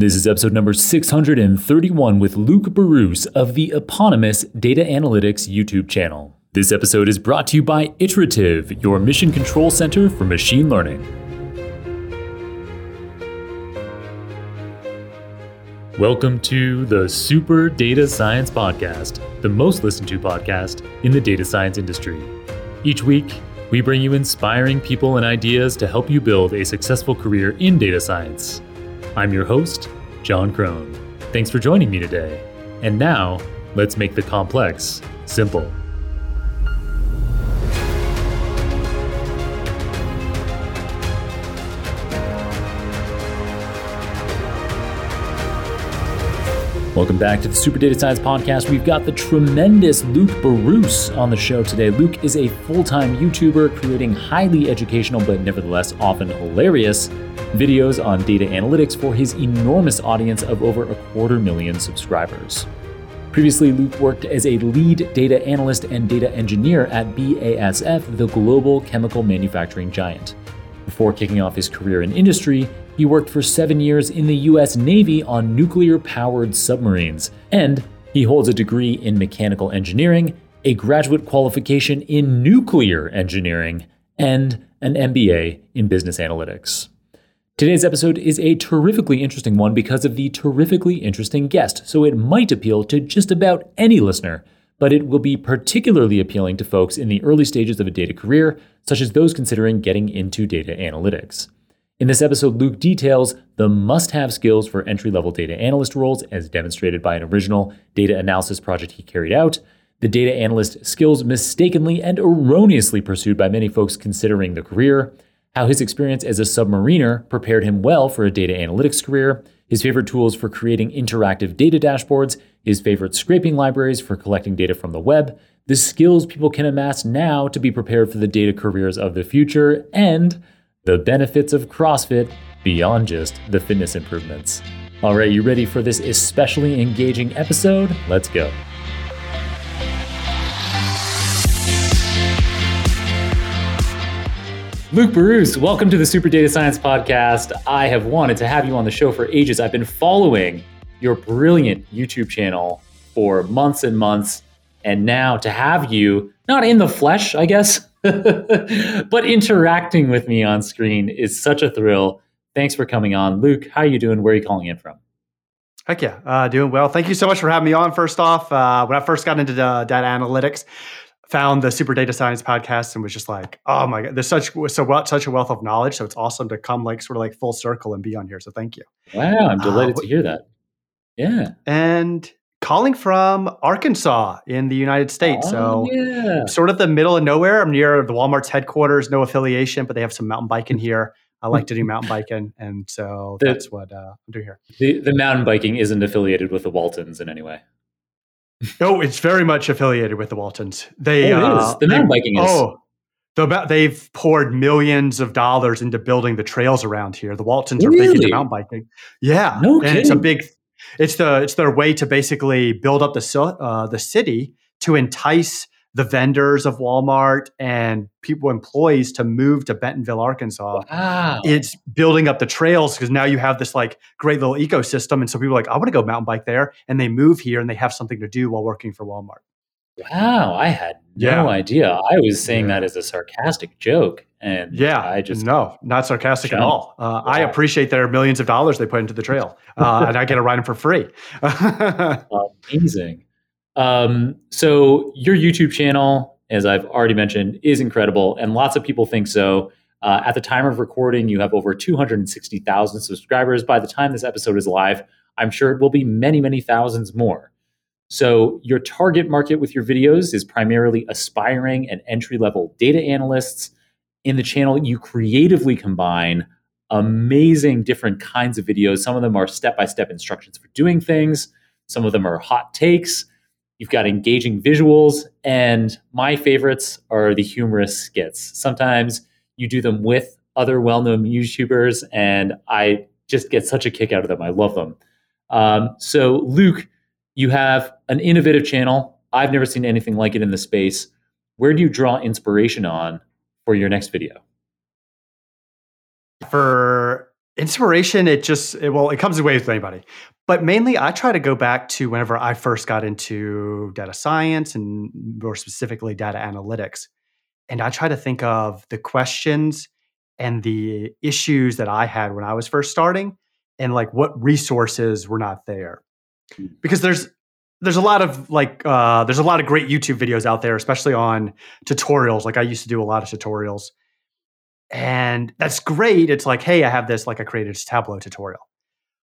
This is episode number 631 with Luke Barousse of the eponymous Data Analytics YouTube channel. This episode is brought to you by Iterative, your mission control center for machine learning. Welcome to the Super Data Science Podcast, the most listened to podcast in the data science industry. Each week, we bring you inspiring people and ideas to help you build a successful career in data science. I'm your host, Jon Krohn. Thanks for joining me today. And now, let's make the complex simple. Welcome back to the Super Data Science Podcast. We've got the tremendous Luke Barousse on the show today. Luke is a full time YouTuber creating highly educational but nevertheless often hilarious videos on data analytics for his enormous audience of over a quarter million subscribers. Previously, Luke worked as a lead data analyst and data engineer at BASF, the global chemical manufacturing giant. Before kicking off his career in industry, he worked for seven years in the US Navy on nuclear powered submarines, and he holds a degree in mechanical engineering, a graduate qualification in nuclear engineering, and an MBA in business analytics. Today's episode is a terrifically interesting one because of the terrifically interesting guest, so it might appeal to just about any listener, but it will be particularly appealing to folks in the early stages of a data career, such as those considering getting into data analytics. In this episode, Luke details the must have skills for entry level data analyst roles as demonstrated by an original data analysis project he carried out, the data analyst skills mistakenly and erroneously pursued by many folks considering the career, how his experience as a submariner prepared him well for a data analytics career, his favorite tools for creating interactive data dashboards, his favorite scraping libraries for collecting data from the web, the skills people can amass now to be prepared for the data careers of the future, and the benefits of CrossFit beyond just the fitness improvements. All right, you ready for this especially engaging episode? Let's go. Luke Barousse, welcome to the Super Data Science Podcast. I have wanted to have you on the show for ages. I've been following your brilliant YouTube channel for months and months. And now to have you, not in the flesh, I guess, but interacting with me on screen is such a thrill. Thanks for coming on. Luke, how are you doing? Where are you calling in from? Heck yeah, uh, doing well. Thank you so much for having me on. First off, uh, when I first got into uh, data analytics, found the Super Data Science podcast and was just like, oh my god, there's such so such a wealth of knowledge. So it's awesome to come like sort of like full circle and be on here. So thank you. Wow, I'm delighted uh, to hear that. Yeah, and calling from Arkansas in the United States. Oh, so yeah. sort of the middle of nowhere. I'm near the Walmart's headquarters, no affiliation, but they have some mountain biking here. I like to do mountain biking, and so the, that's what uh, I'm doing here. The, the mountain biking isn't affiliated with the Waltons in any way. oh, it's very much affiliated with the Waltons. They oh, uh, the mountain biking is. Oh, the, they've poured millions of dollars into building the trails around here. The Waltons are big into mountain biking. Yeah, no and kidding. it's a big it's the it's their way to basically build up the uh, the city to entice the vendors of Walmart and people employees to move to Bentonville, Arkansas. Wow. It's building up the trails because now you have this like great little ecosystem and so people are like I want to go mountain bike there and they move here and they have something to do while working for Walmart. Wow, I had no yeah. idea. I was saying yeah. that as a sarcastic joke. And yeah, I just no, not sarcastic jumped. at all. Uh. I appreciate their millions of dollars they put into the trail, uh, and I get to ride them for free. Amazing. Um, so your YouTube channel, as I've already mentioned, is incredible, and lots of people think so. Uh, at the time of recording, you have over 260,000 subscribers. By the time this episode is live, I'm sure it will be many, many thousands more. So, your target market with your videos is primarily aspiring and entry level data analysts in the channel, you creatively combine amazing different kinds of videos. Some of them are step by step instructions for doing things, some of them are hot takes. You've got engaging visuals, and my favorites are the humorous skits. Sometimes you do them with other well known YouTubers, and I just get such a kick out of them. I love them. Um, so, Luke, you have an innovative channel. I've never seen anything like it in the space. Where do you draw inspiration on for your next video? For inspiration it just it, well it comes in waves with anybody but mainly i try to go back to whenever i first got into data science and more specifically data analytics and i try to think of the questions and the issues that i had when i was first starting and like what resources were not there. Because there's there's a lot of like uh, there's a lot of great youtube videos out there especially on tutorials like i used to do a lot of tutorials and that's great. It's like, hey, I have this, like I created a Tableau tutorial.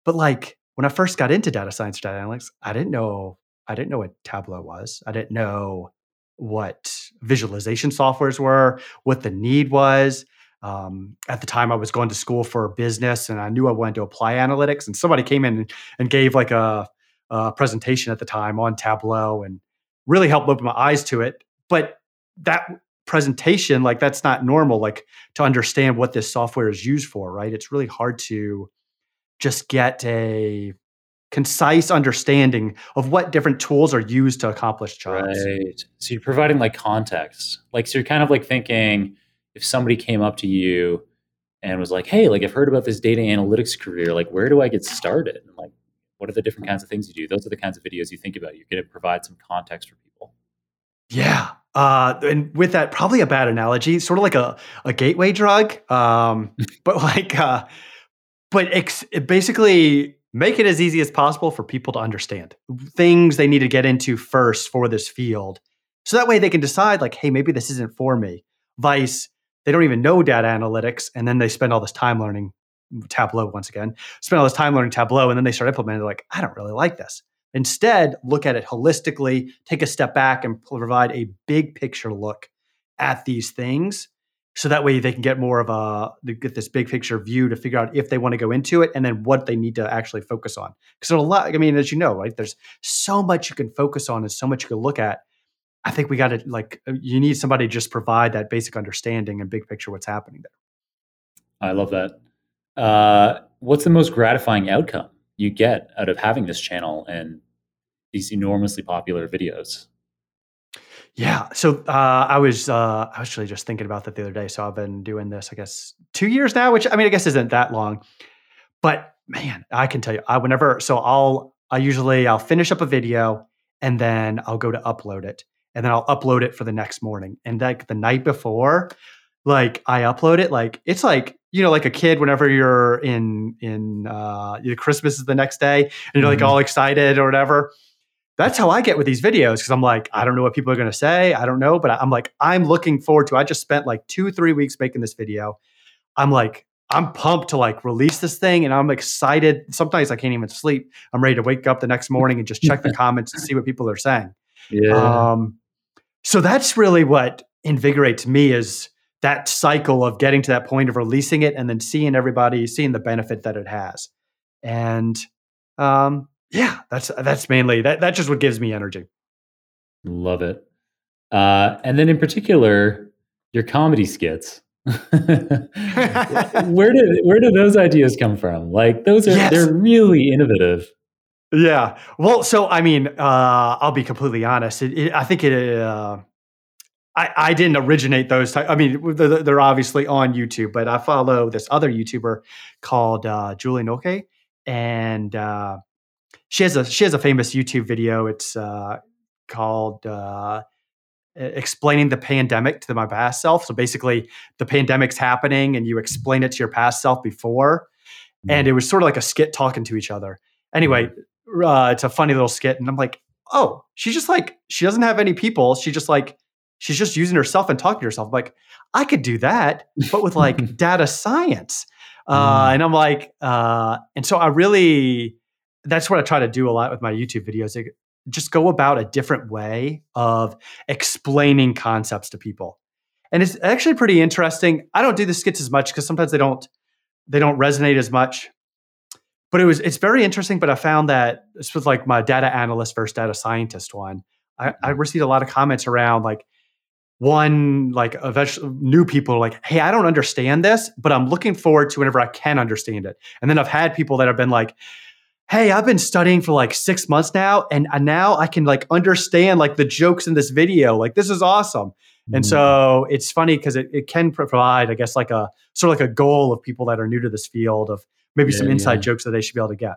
But like when I first got into data science, data analytics, I didn't know, I didn't know what Tableau was. I didn't know what visualization softwares were, what the need was. Um, at the time, I was going to school for business, and I knew I wanted to apply analytics. And somebody came in and gave like a, a presentation at the time on Tableau, and really helped open my eyes to it. But that presentation like that's not normal like to understand what this software is used for right? It's really hard to just get a concise understanding of what different tools are used to accomplish jobs. Right. So you're providing like context. Like so you're kind of like thinking if somebody came up to you and was like hey like i've heard about this data analytics career. Like where do i get started? And like what are the different kinds of things you do those are the kinds of videos you think about you're going to provide some context for people yeah uh, and with that, probably a bad analogy, sort of like a, a gateway drug. Um, but like, uh, but ex- basically make it as easy as possible for people to understand things they need to get into first for this field. So that way they can decide, like, hey, maybe this isn't for me. Vice, they don't even know data analytics, and then they spend all this time learning Tableau once again, spend all this time learning Tableau, and then they start implementing. They're like, I don't really like this. Instead, look at it holistically, take a step back and provide a big picture look at these things. So that way they can get more of a get this big picture view to figure out if they want to go into it and then what they need to actually focus on. Because a lot, I mean, as you know, right, there's so much you can focus on and so much you can look at. I think we got to like uh, you need somebody to just provide that basic understanding and big picture what's happening there. I love that. Uh, what's the most gratifying outcome you get out of having this channel and these enormously popular videos? Yeah. So uh, I was uh, actually just thinking about that the other day. So I've been doing this, I guess, two years now, which I mean, I guess isn't that long. But man, I can tell you, I whenever so I'll I usually I'll finish up a video and then I'll go to upload it, and then I'll upload it for the next morning. And like the night before, like I upload it, like it's like you know, like a kid whenever you're in in uh, Christmas is the next day and you're mm-hmm. like all excited or whatever. That's how I get with these videos because I'm like, I don't know what people are going to say. I don't know, but I'm like, I'm looking forward to. I just spent like two, three weeks making this video. I'm like, I'm pumped to like release this thing and I'm excited. Sometimes I can't even sleep. I'm ready to wake up the next morning and just check the comments and see what people are saying. Yeah. Um, so that's really what invigorates me is that cycle of getting to that point of releasing it and then seeing everybody seeing the benefit that it has. And um, yeah that's that's mainly that that's just what gives me energy. Love it. Uh, and then in particular your comedy skits. Where did where did those ideas come from? Like those are yes. they're really innovative. Yeah. Well so i mean uh, i'll be completely honest. It, it, i think it uh, I, I didn't originate those. I mean, they're, obviously on YouTube, but I follow this other YouTuber called uh, Julie Nolke, and uh, she has a she has a famous YouTube video. It's uh, called uh, "Explaining the Pandemic to My Past Self." So basically, the pandemic's happening, and you explain it to your past self before, and mm-hmm. it was sort of like a skit talking to each other. Anyway, uh, it's a funny little skit, and I'm like, oh, she's just like she doesn't have any people. She just like she's just using herself and talking to herself. I'm like, I could do that, but with like data science. Uh, mm. And I'm like, uh, and so I really, that's what I try to do a lot with my YouTube videos. Like, just go about a different way of explaining concepts to people. And it's actually pretty interesting. I don't do the skits as much because sometimes they don't they don't resonate as much. But it was it's very interesting. But I found that this was like my data analyst versus data scientist one. I, I mm. received a lot of comments around like, one like eventually new people like hey i don't understand this but i'm looking forward to whenever i can understand it and then i've had people that have been like hey i've been studying for like six months now and now i can like understand like the jokes in this video like this is awesome mm-hmm. and so it's funny because it, it can provide i guess like a sort of like a goal of people that are new to this field of maybe Yeah, some inside yeah. jokes that they should be able to get.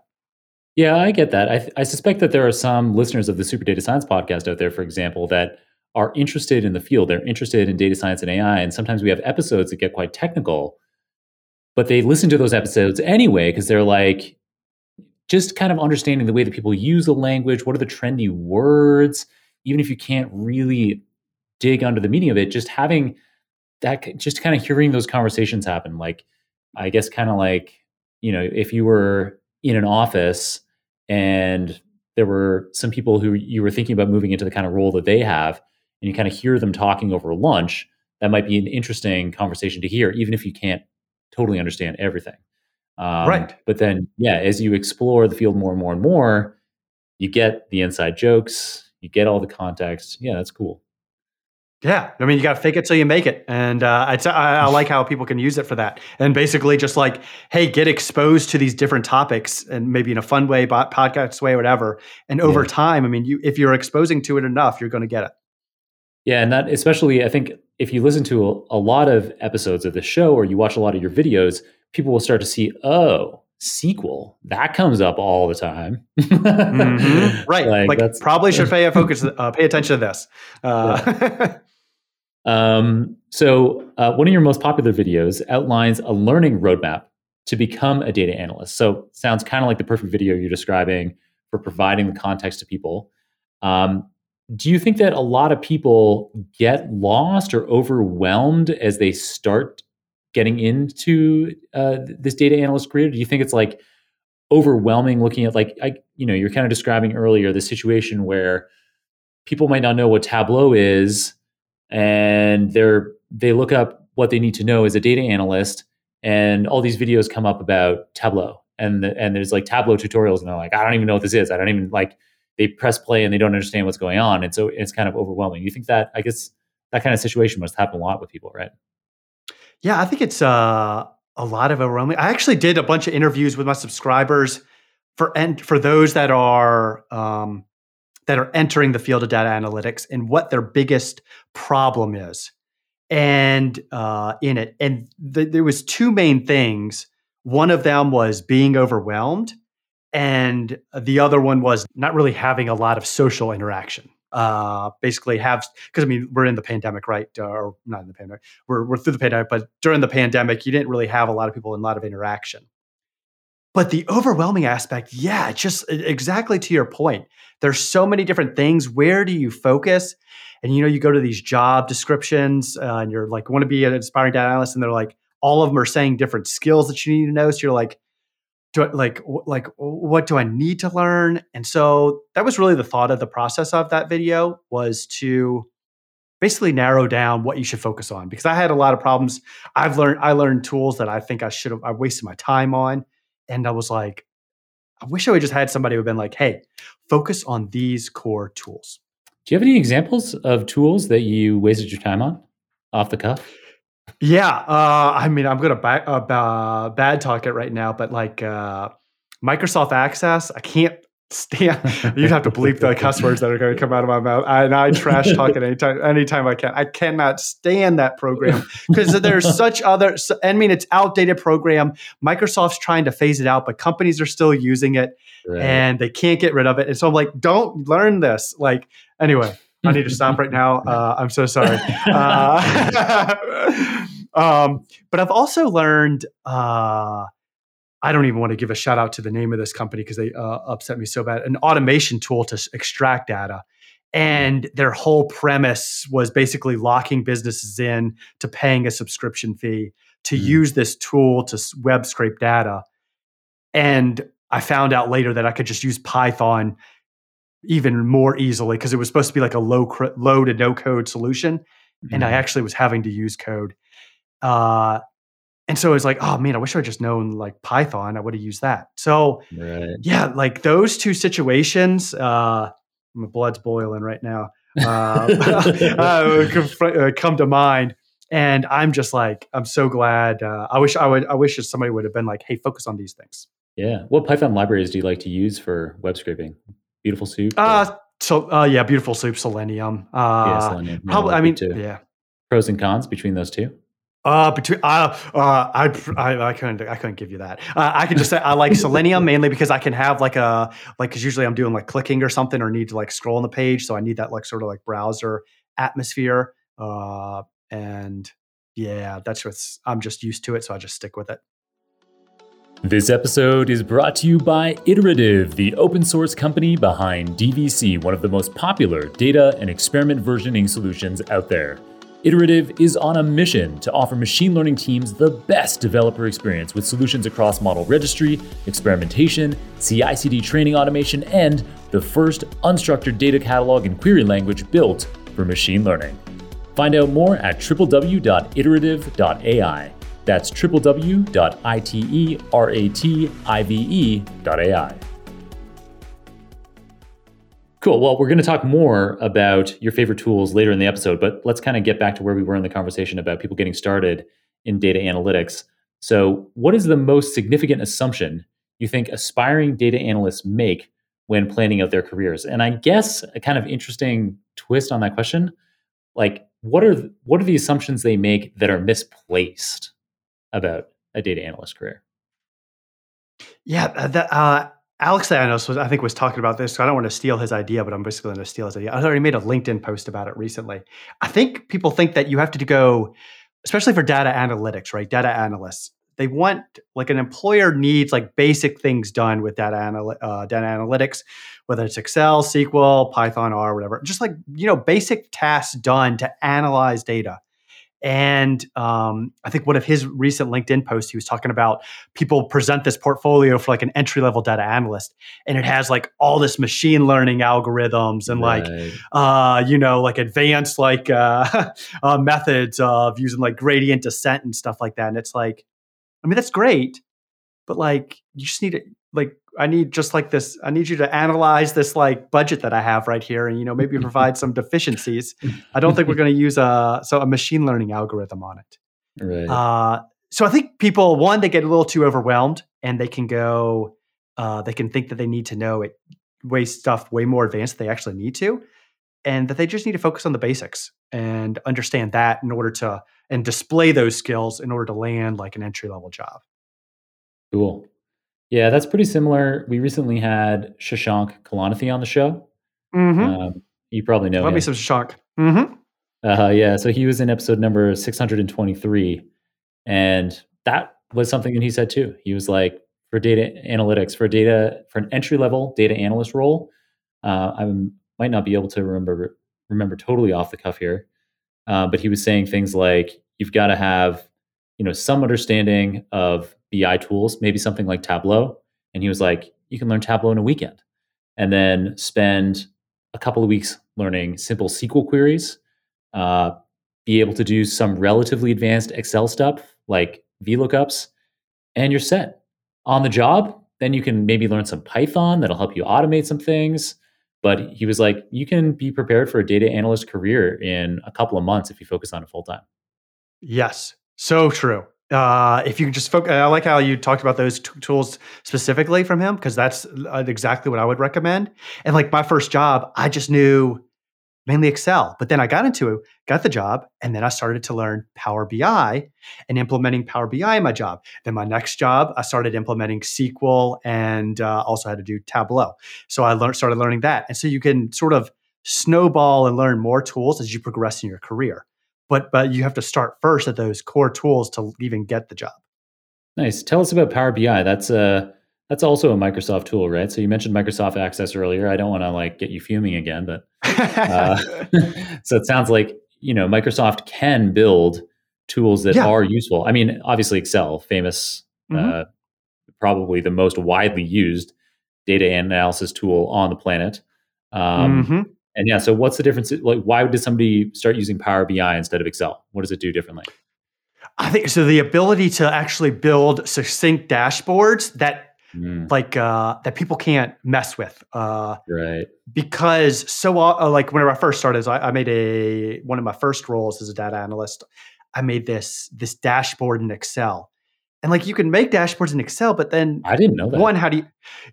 Yeah, I get that. I, I suspect that there are some listeners of the Super Data Science podcast out there, for example, that are interested in the field. They're interested in data science and AI. And sometimes we have episodes that get quite technical, but they listen to those episodes anyway because they're like, just kind of understanding the way that people use the language. What are the trendy words? Even if you can't really dig under the meaning of it, just having that, just kind of hearing those conversations happen. Like, I guess, kind of like, you know, if you were in an office and there were some people who you were thinking about moving into the kind of role that they have, and you kind of hear them talking over lunch, that might be an interesting conversation to hear, even if you can't totally understand everything. Um, Right. But then, yeah, as you explore the field more and more and more, you get the inside jokes, you get all the context. Yeah, that's cool. Yeah, I mean, you got to fake it till you make it, and uh, I, like how people can use it for that, and basically just like, hey, get exposed to these different topics, and maybe in a fun way, podcast way, whatever. And over Yeah. time, I mean, you if you're exposing to it enough, you're going to get it. Yeah, and that especially, I think, if you listen to a, a lot of episodes of the show or you watch a lot of your videos, people will start to see, oh, sequel that comes up all the time. Mhm. Right, Like, like, that's- probably should pay a focus, uh, pay attention to this. Uh, Um, so, uh, one of your most popular videos outlines a learning roadmap to become a data analyst. So, sounds kind of like the perfect video you're describing for providing the context to people. Um, do you think that a lot of people get lost or overwhelmed as they start getting into uh, this data analyst career? Do you think it's like overwhelming looking at like I, you know, you're kind of describing earlier the situation where people might not know what Tableau is, and they're they look up what they need to know as a data analyst, and all these videos come up about Tableau, and the, and there's like Tableau tutorials, and they're like, I don't even know what this is. I don't even like. They press play and they don't understand what's going on, and so it's kind of overwhelming. You think that I guess that kind of situation must happen a lot with people, right? Yeah, I think it's uh, a lot of overwhelming. I actually did a bunch of interviews with my subscribers for and for those that are um, that are entering the field of data analytics and what their biggest problem is, and uh, in it. And th- there was two main things. One of them was being overwhelmed, and the other one was not really having a lot of social interaction. Uh, basically, have because I mean we're in the pandemic, right? Uh, or not in the pandemic we're, we're through the pandemic, but during the pandemic, you didn't really have a lot of people and a lot of interaction. But the overwhelming aspect, yeah, just exactly to your point. There's so many different things. Where do you focus? And you know, you go to these job descriptions uh, and you're like, want to be an aspiring data analyst, and they're like, all of them are saying different skills that you need to know. So you're like, do I, like like what do I need to learn? And so that was really the thought of the process of that video was to basically narrow down what you should focus on because I had a lot of problems. I've learned I learned tools that I think I should have I wasted my time on, and I was like, I wish I would just had somebody who had been like, hey, focus on these core tools. Do you have any examples of tools that you wasted your time on off the cuff? Yeah, uh, I mean, I'm gonna ba- uh, ba- bad talk it right now, but like uh, Microsoft Access, I can't stand. You'd have to bleep the cuss words that are going to come out of my mouth, I, and I trash talk it anytime, anytime I can. I cannot stand that program because there's such other. so- I mean, it's outdated program. Microsoft's trying to phase it out, but companies are still using it, Right. and they can't get rid of it. And so I'm like, don't learn this. Like, anyway, I need to stop right now. Uh, I'm so sorry. Uh, um, but I've also learned. Uh, I don't even want to give a shout out to the name of this company because they uh, upset me so bad. An automation tool to s- extract data, and their whole premise was basically locking businesses in to paying a subscription fee to Mm. use this tool to s- web scrape data. And I found out later that I could just use Python even more easily because it was supposed to be like a low cr- low to no code solution and I Mhm. actually was having to use code. Uh, and so it was like, oh man, I wish I had just known like Python. I would have used that. So right. yeah, like those two situations, uh, my blood's boiling right now. Uh, uh, uh, come to mind, and I'm just like, I'm so glad. Uh, I wish I would. I wish somebody would have been like, hey, focus on these things. Yeah. What Python libraries do you like to use for web scraping? Beautiful Soup. Uh, so uh, yeah, beautiful soup, Selenium. Uh, yeah, Selenium. Yeah, probably. I mean, too. yeah. Pros and cons between those two. Uh, between uh, uh I, I I couldn't I couldn't give you that. Uh, I can just say I like Selenium mainly because I can have like a like because usually I'm doing like clicking or something or need to like scroll on the page, so I need that like sort of like browser atmosphere. Uh, and yeah, that's what's I'm just used to it, so I just stick with it. This episode is brought to you by Iterative, the open source company behind DVC, one of the most popular data and experiment versioning solutions out there. Iterative is on a mission to offer machine learning teams the best developer experience with solutions across model registry, experimentation, CI CD training automation, and the first unstructured data catalog and query language built for machine learning. Find out more at www.iterative.ai. That's www.iterative.ai. Cool. Well, we're going to talk more about your favorite tools later in the episode, but let's kind of get back to where we were in the conversation about people getting started in data analytics. So, what is the most significant assumption you think aspiring data analysts make when planning out their careers? And I guess a kind of interesting twist on that question, like what are what are the assumptions they make that are misplaced about a data analyst career? Yeah, uh, that uh, Alex Thanos was, I think, was talking about this. So I don't want to steal his idea, but I'm basically going to steal his idea. I already made a LinkedIn post about it recently. I think people think that you have to go, especially for data analytics, right? Data analysts, they want like an employer needs like basic things done with data, uh, data analytics, whether it's Excel, SQL, Python, R, whatever. Just like you know, basic tasks done to analyze data. And um, I think one of his recent LinkedIn posts, he was talking about people present this portfolio for like an entry level data analyst, and it has like all this machine learning algorithms and right. like, uh, you know, like advanced like uh, uh, methods of using like gradient descent and stuff like that. And it's like, I mean, that's great, but like, you just need to like I need just like this. I need you to analyze this like budget that I have right here, and you know maybe provide some deficiencies. I don't think we're going to use a so a machine learning algorithm on it. Right. Uh, so I think people one they get a little too overwhelmed, and they can go. Uh, they can think that they need to know it way stuff way more advanced than they actually need to, and that they just need to focus on the basics and understand that in order to and display those skills in order to land like an entry level job. Cool. Yeah, that's pretty similar. We recently had Shashank Kalanithi on the show. Mm-hmm. Um, you probably know Let him. me some Shashank. Mm-hmm. Uh, yeah, so he was in episode number 623. And that was something that he said too. He was like, for data analytics, for data, for an entry level data analyst role, uh, I might not be able to remember remember totally off the cuff here, uh, but he was saying things like, you've got to have, you know, some understanding of BI tools, maybe something like Tableau. And he was like, you can learn Tableau in a weekend and then spend a couple of weeks learning simple SQL queries, uh, be able to do some relatively advanced Excel stuff like VLOOKUPs, and you're set. On the job, then you can maybe learn some Python that'll help you automate some things. But he was like, you can be prepared for a data analyst career in a couple of months if you focus on it full time. Yes, so true uh, if you can just focus, I like how you talked about those t- tools specifically from him because that's uh, exactly what I would recommend. And like my first job, I just knew mainly Excel, but then I got into it, got the job, and then I started to learn Power BI and implementing Power BI in my job. Then my next job, I started implementing SQL and uh, also had to do Tableau. So I learned, started learning that, and so you can sort of snowball and learn more tools as you progress in your career but but you have to start first at those core tools to even get the job. Nice. Tell us about Power BI. That's a that's also a Microsoft tool, right? So you mentioned Microsoft Access earlier. I don't want to like get you fuming again, but uh, so it sounds like you know Microsoft can build tools that yeah. are useful. I mean, obviously Excel, famous, mm-hmm. uh, probably the most widely used data analysis tool on the planet. Um, mm-hmm. And yeah, so what's the difference? Like, why did somebody start using Power BI instead of Excel? What does it do differently? I think so. The ability to actually build succinct dashboards that, mm. like, uh, that people can't mess with, uh, right? Because so, uh, like, whenever I first started, I, I made a one of my first roles as a data analyst. I made this this dashboard in Excel, and like you can make dashboards in Excel, but then I didn't know that. One, how do you?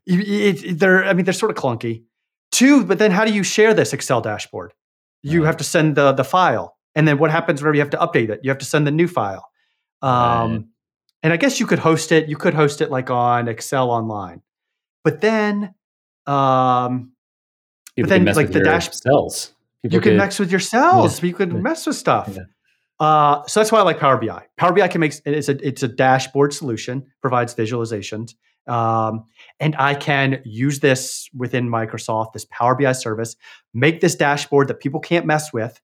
It, it, they're I mean they're sort of clunky. Two, but then how do you share this Excel dashboard? You have to send the the file, and then what happens whenever you have to update it? You have to send the new file. Um, right. And I guess you could host it. You could host it like on Excel Online, but then, um, People but then like the dash cells. People you can mess with your cells. Yeah. You can mess with stuff. Yeah. Uh, so that's why I like Power BI. Power BI can make it's a it's a dashboard solution, provides visualizations, um, and I can use this within Microsoft, this Power BI service, make this dashboard that people can't mess with,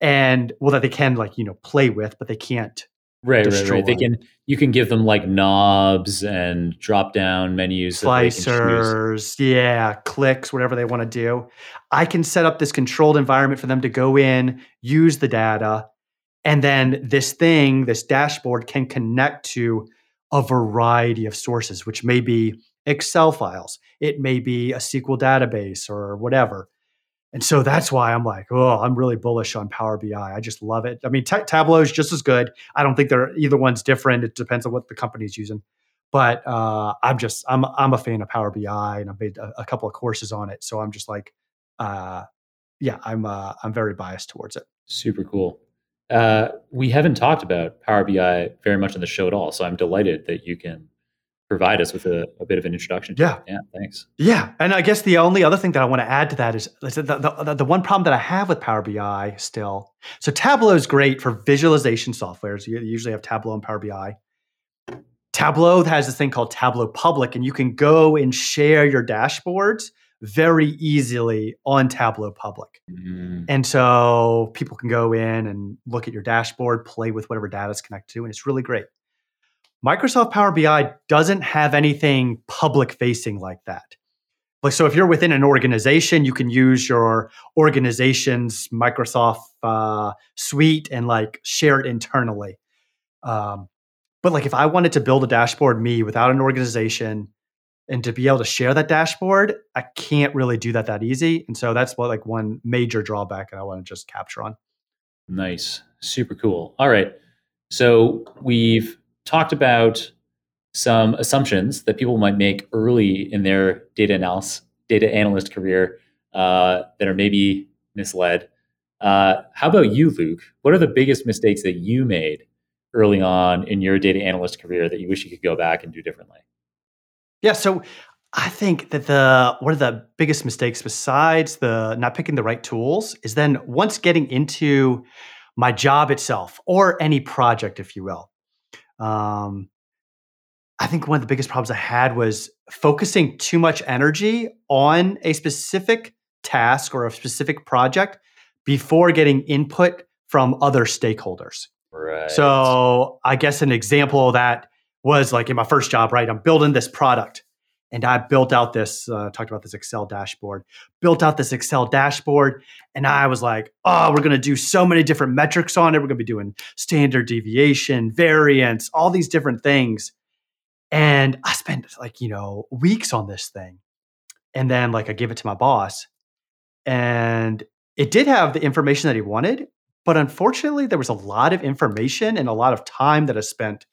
and well, that they can like you know play with, but they can't. Right, right, right. They can. You can give them like knobs and drop down menus, slicers, yeah, clicks, whatever they want to do. I can set up this controlled environment for them to go in, use the data, and then this thing, this dashboard, can connect to a variety of sources, which may be Excel files, it may be a SQL database or whatever. And so that's why I'm like, oh, I'm really bullish on Power BI. I just love it. I mean, t- Tableau is just as good. I don't think they're either one's different. It depends on what the company's using. But uh, I'm just I'm I'm a fan of Power BI, and I've made a, a couple of courses on it. So I'm just like, uh, yeah, I'm uh, I'm very biased towards it. Super cool. Uh, we haven't talked about Power BI very much on the show at all. So I'm delighted that you can provide us with a, a bit of an introduction. yeah. It. Yeah. Thanks. Yeah. And I guess the only other thing that I want to add to that is the, the, the, the, one problem that I have with Power BI still. So Tableau is great for visualization softwares. You usually have Tableau and Power BI. Tableau has this thing called Tableau Public, and you can go and share your dashboards very easily on Tableau Public. Mm. And so people can go in and look at your dashboard, play with whatever data is connected to, and it's really great. Microsoft Power BI doesn't have anything public facing like that. Like, so if you're within an organization, you can use your organization's Microsoft uh, suite and like share it internally. Um, but like, if I wanted to build a dashboard me without an organization and to be able to share that dashboard, I can't really do that that easy. And so that's what like one major drawback that I want to just capture on. Nice, super cool. All right, so we've talked about some assumptions that people might make early in their data analysis, data analyst career uh, that are maybe misled. Uh, how about you, Luke? What are the biggest mistakes that you made early on in your data analyst career that you wish you could go back and do differently? Yeah, so I think that the one of the biggest mistakes besides the not picking the right tools is then once getting into my job itself or any project, if you will. Um, I think one of the biggest problems I had was focusing too much energy on a specific task or a specific project before getting input from other stakeholders. Right. So I guess an example of that was like in my first job, right? I'm building this product and I built out this, uh, talked about this Excel dashboard, built out this Excel dashboard. And I was like, oh, we're going to do so many different metrics on it. We're going to be doing standard deviation, variance, all these different things. And I spent like, you know, weeks on this thing. And then like I gave it to my boss and it did have the information that he wanted. But unfortunately, there was a lot of information and a lot of time that I spent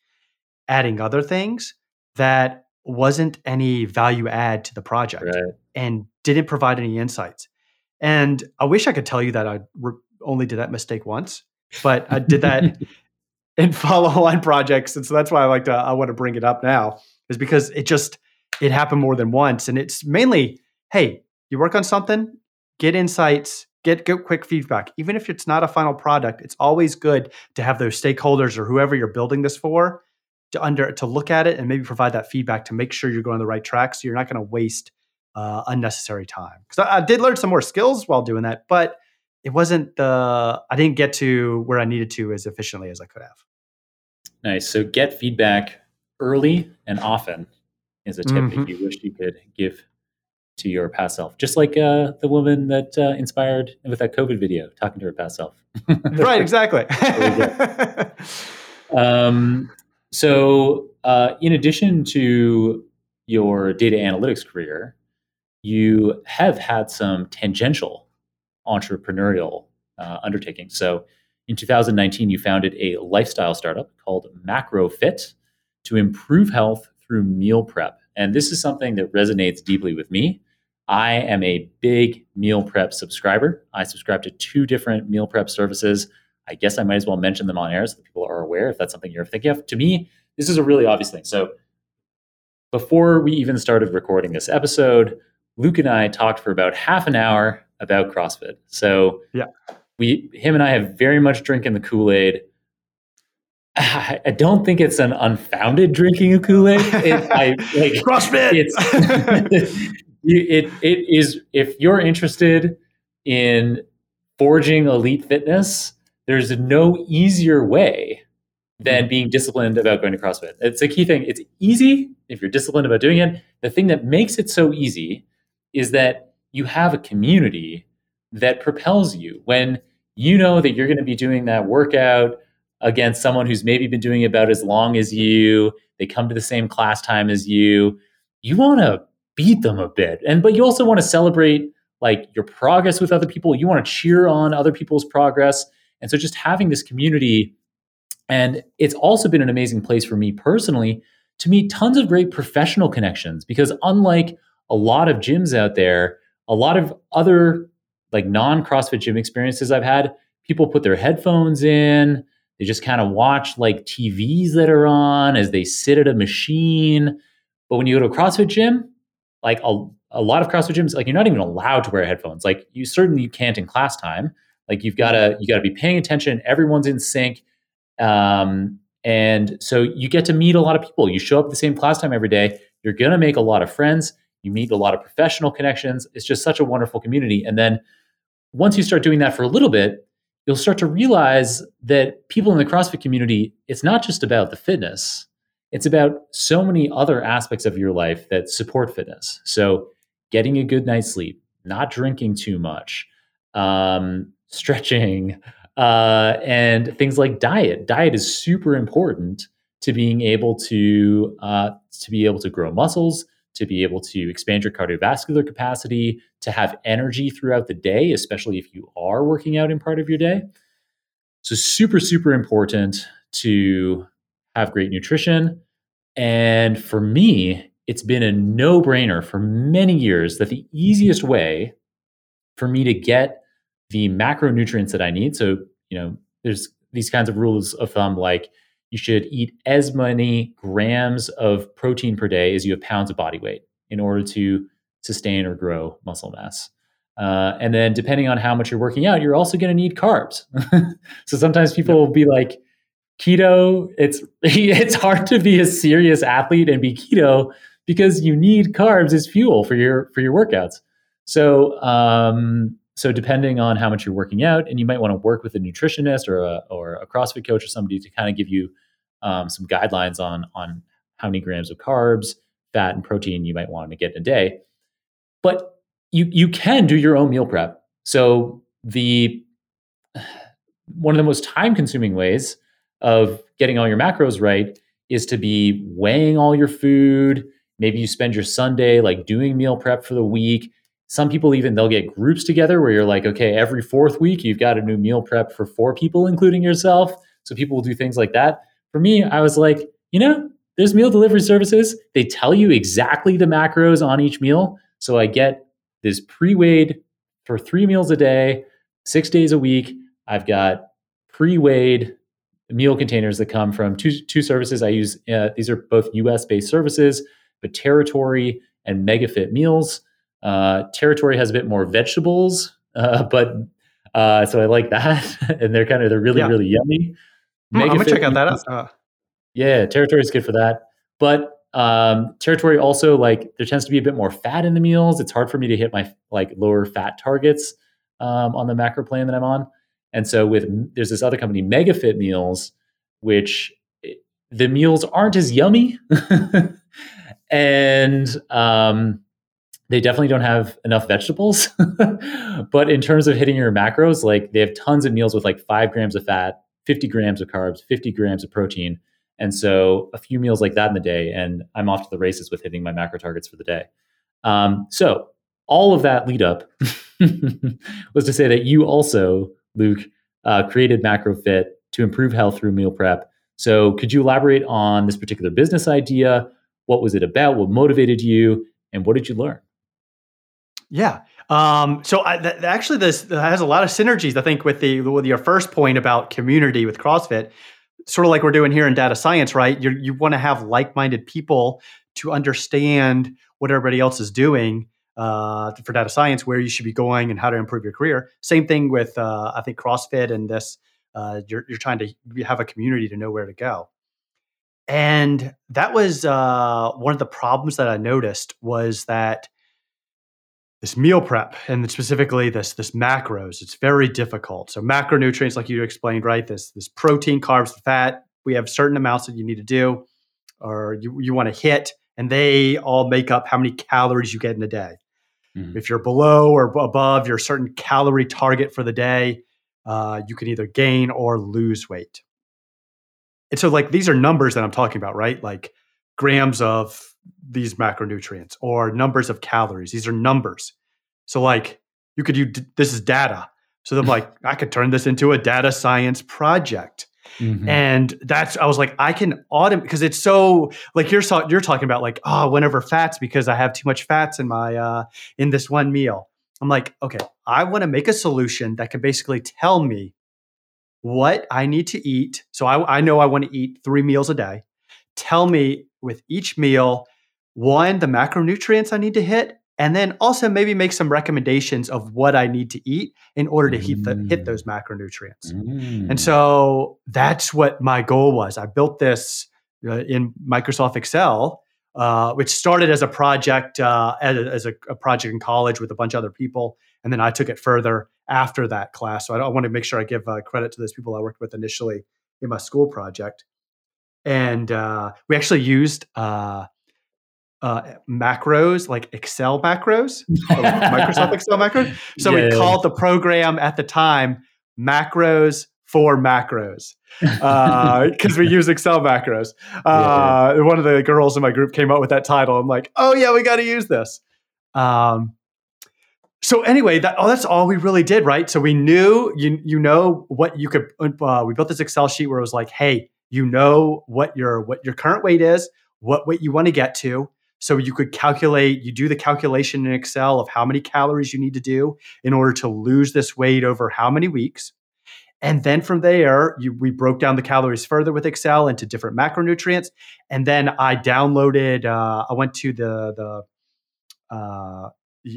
adding other things that wasn't any value add to the project right. and didn't provide any insights. And I wish I could tell you that I re- only did that mistake once, but I did that in follow-on projects, and so that's why I like to I want to bring it up now is because it just it happened more than once, and it's mainly hey, you work on something, get insights, get get quick feedback, even if it's not a final product. It's always good to have those stakeholders or whoever you're building this for to under to look at it and maybe provide that feedback to make sure you're going the right track so you're not going to waste uh, unnecessary time. Because I, I, did learn some more skills while doing that but it wasn't the i didn't get to where i needed to as efficiently as i could have. Nice. So get feedback early and often is a tip mm-hmm. that you wish you could give to your past self just like uh, the woman that uh, inspired with that covid video talking to her past self. Right exactly. Um, so, uh, in addition to your data analytics career, you have had some tangential entrepreneurial uh, undertakings. So, in 2019, you founded a lifestyle startup called MacroFit to improve health through meal prep. And this is something that resonates deeply with me. I am a big meal prep subscriber. I subscribe to two different meal prep services. I guess I might as well mention them on air so that people are aware if that's something you're thinking of. To me, this is a really obvious thing. So before we even started recording this episode, Luke and I talked for about half an hour about CrossFit. So yeah, we him and I have very much drinking the Kool Aid. I don't think it's an unfounded drinking of Kool Aid. I like CrossFit. It's it it is if you're interested in forging elite fitness, there's no easier way than mm-hmm. being disciplined about going to CrossFit. It's a key thing. It's easy if you're disciplined about doing it. The thing that makes it so easy is that you have a community that propels you when you know that you're going to be doing that workout against someone who's maybe been doing it about as long as you they come to the same class time as you you want to beat them a bit and but you also want to celebrate like your progress with other people you want to cheer on other people's progress and so just having this community and it's also been an amazing place for me personally to meet tons of great professional connections because unlike a lot of gyms out there, a lot of other like non CrossFit gym experiences I've had, people put their headphones in, they just kind of watch like TVs that are on as they sit at a machine. But when you go to a CrossFit gym, like a, a lot of CrossFit gyms, like you're not even allowed to wear headphones. Like you certainly can't in class time. Like you've got to you got to be paying attention. Everyone's in sync. Um, and so you get to meet a lot of people. You show up at the same class time every day. You're going to make a lot of friends. You meet a lot of professional connections. It's just such a wonderful community. And then once you start doing that for a little bit, you'll start to realize that people in the CrossFit community, it's not just about the fitness, it's about so many other aspects of your life that support fitness. So, getting a good night's sleep, not drinking too much, um, stretching, uh, and things like diet. Diet is super important to being able to uh, to be able to grow muscles, to be able to expand your cardiovascular capacity, to have energy throughout the day, especially if you are working out in part of your day. So super super important to have great nutrition. And for me, it's been a no brainer for many years that the easiest way for me to get the macronutrients that I need. So, you know, there's these kinds of rules of thumb like you should eat as many grams of protein per day as you have pounds of body weight in order to sustain or grow muscle mass. Uh, and then, depending on how much you're working out, you're also going to need carbs. so sometimes people will be like, keto. It's it's hard to be a serious athlete and be keto because you need carbs as fuel for your for your workouts. So um, so depending on how much you're working out, and you might want to work with a nutritionist or a, or a CrossFit coach or somebody to kind of give you um, some guidelines on on how many grams of carbs, fat, and protein you might want to get in a day. But you you can do your own meal prep. So the one of the most time consuming ways of getting all your macros right is to be weighing all your food. Maybe you spend your Sunday like doing meal prep for the week some people even they'll get groups together where you're like, okay, every fourth week you've got a new meal prep for four people, including yourself. So people will do things like that. For me, I was like, you know, there's meal delivery services. They tell you exactly the macros on each meal. So I get this pre-weighed for three meals a day, six days a week. I've got pre-weighed meal containers that come from two two services. I use uh, these are both U.S. based services, but Territory and MegaFit Meals. Uh, territory has a bit more vegetables, uh, but uh, so I like that, and they're kind of they're really yeah. really yummy. Hmm, I'm gonna check out that. Uh, yeah, territory is good for that, but um, territory also like there tends to be a bit more fat in the meals. It's hard for me to hit my like lower fat targets um, on the macro plan that I'm on, and so with there's this other company, MegaFit Meals, which eh, the meals aren't as yummy, and um, they definitely don't have enough vegetables. but in terms of hitting your macros, like they have tons of meals with like five grams of fat, 50 grams of carbs, 50 grams of protein. And so a few meals like that in the day, and I'm off to the races with hitting my macro targets for the day. Um, so all of that lead up was to say that you also, Luke, uh, created MacroFit to improve health through meal prep. So could you elaborate on this particular business idea? What was it about? What motivated you? And what did you learn? Yeah. Um, so I, th- actually, this has a lot of synergies. I think with the with your first point about community with CrossFit, sort of like we're doing here in data science, right? You're, you want to have like minded people to understand what everybody else is doing uh, for data science, where you should be going, and how to improve your career. Same thing with uh, I think CrossFit and this. Uh, you're, you're trying to have a community to know where to go, and that was uh, one of the problems that I noticed was that this meal prep and specifically this this macros it's very difficult. So macronutrients like you explained right this this protein carbs fat we have certain amounts that you need to do or you, you want to hit and they all make up how many calories you get in a day. Mm-hmm. if you're below or above your certain calorie target for the day uh, you can either gain or lose weight. And so like these are numbers that i'm talking about right? Like grams of these macronutrients or numbers of calories. These are numbers. So like you could use this is data. So I'm like, I could turn this into a data science project. Mm-hmm. And that's I was like, I can automate because it's so like you're you're talking about like, oh, whenever fats because I have too much fats in my uh in this one meal. I'm like, okay, I want to make a solution that can basically tell me what I need to eat. So I, I know I want to eat three meals a day. Tell me with each meal one, the macronutrients I need to hit, and then also maybe make some recommendations of what I need to eat in order to hit, the, hit those mm. macronutrients. Mm. And so that's what my goal was. I built this uh, in Microsoft Excel, uh, which started as a project uh, as, as a, a, project in college with a bunch of other people, and then I took it further after that class. So I, I want to make sure I give uh, credit to those people I worked with initially in my school project. And uh, we actually used uh, macros, like Excel macros, Microsoft Excel macros. So yeah, we called the program at the time macros for macros because uh, we use Excel macros. Uh, yeah, one of the girls in my group came up with that title. I'm like, oh yeah, we got to use this. Um, so anyway, that oh, that's all we really did, right? So we knew you you know what you could. Uh, we built this Excel sheet where it was like, hey, you know what your what your current weight is, what weight you want to get to so you could calculate, you do the calculation in Excel of how many calories you need to do in order to lose this weight over how many weeks. And then from there, you, we broke down the calories further with Excel into different macronutrients. And then I downloaded, uh, I went to the, the, uh,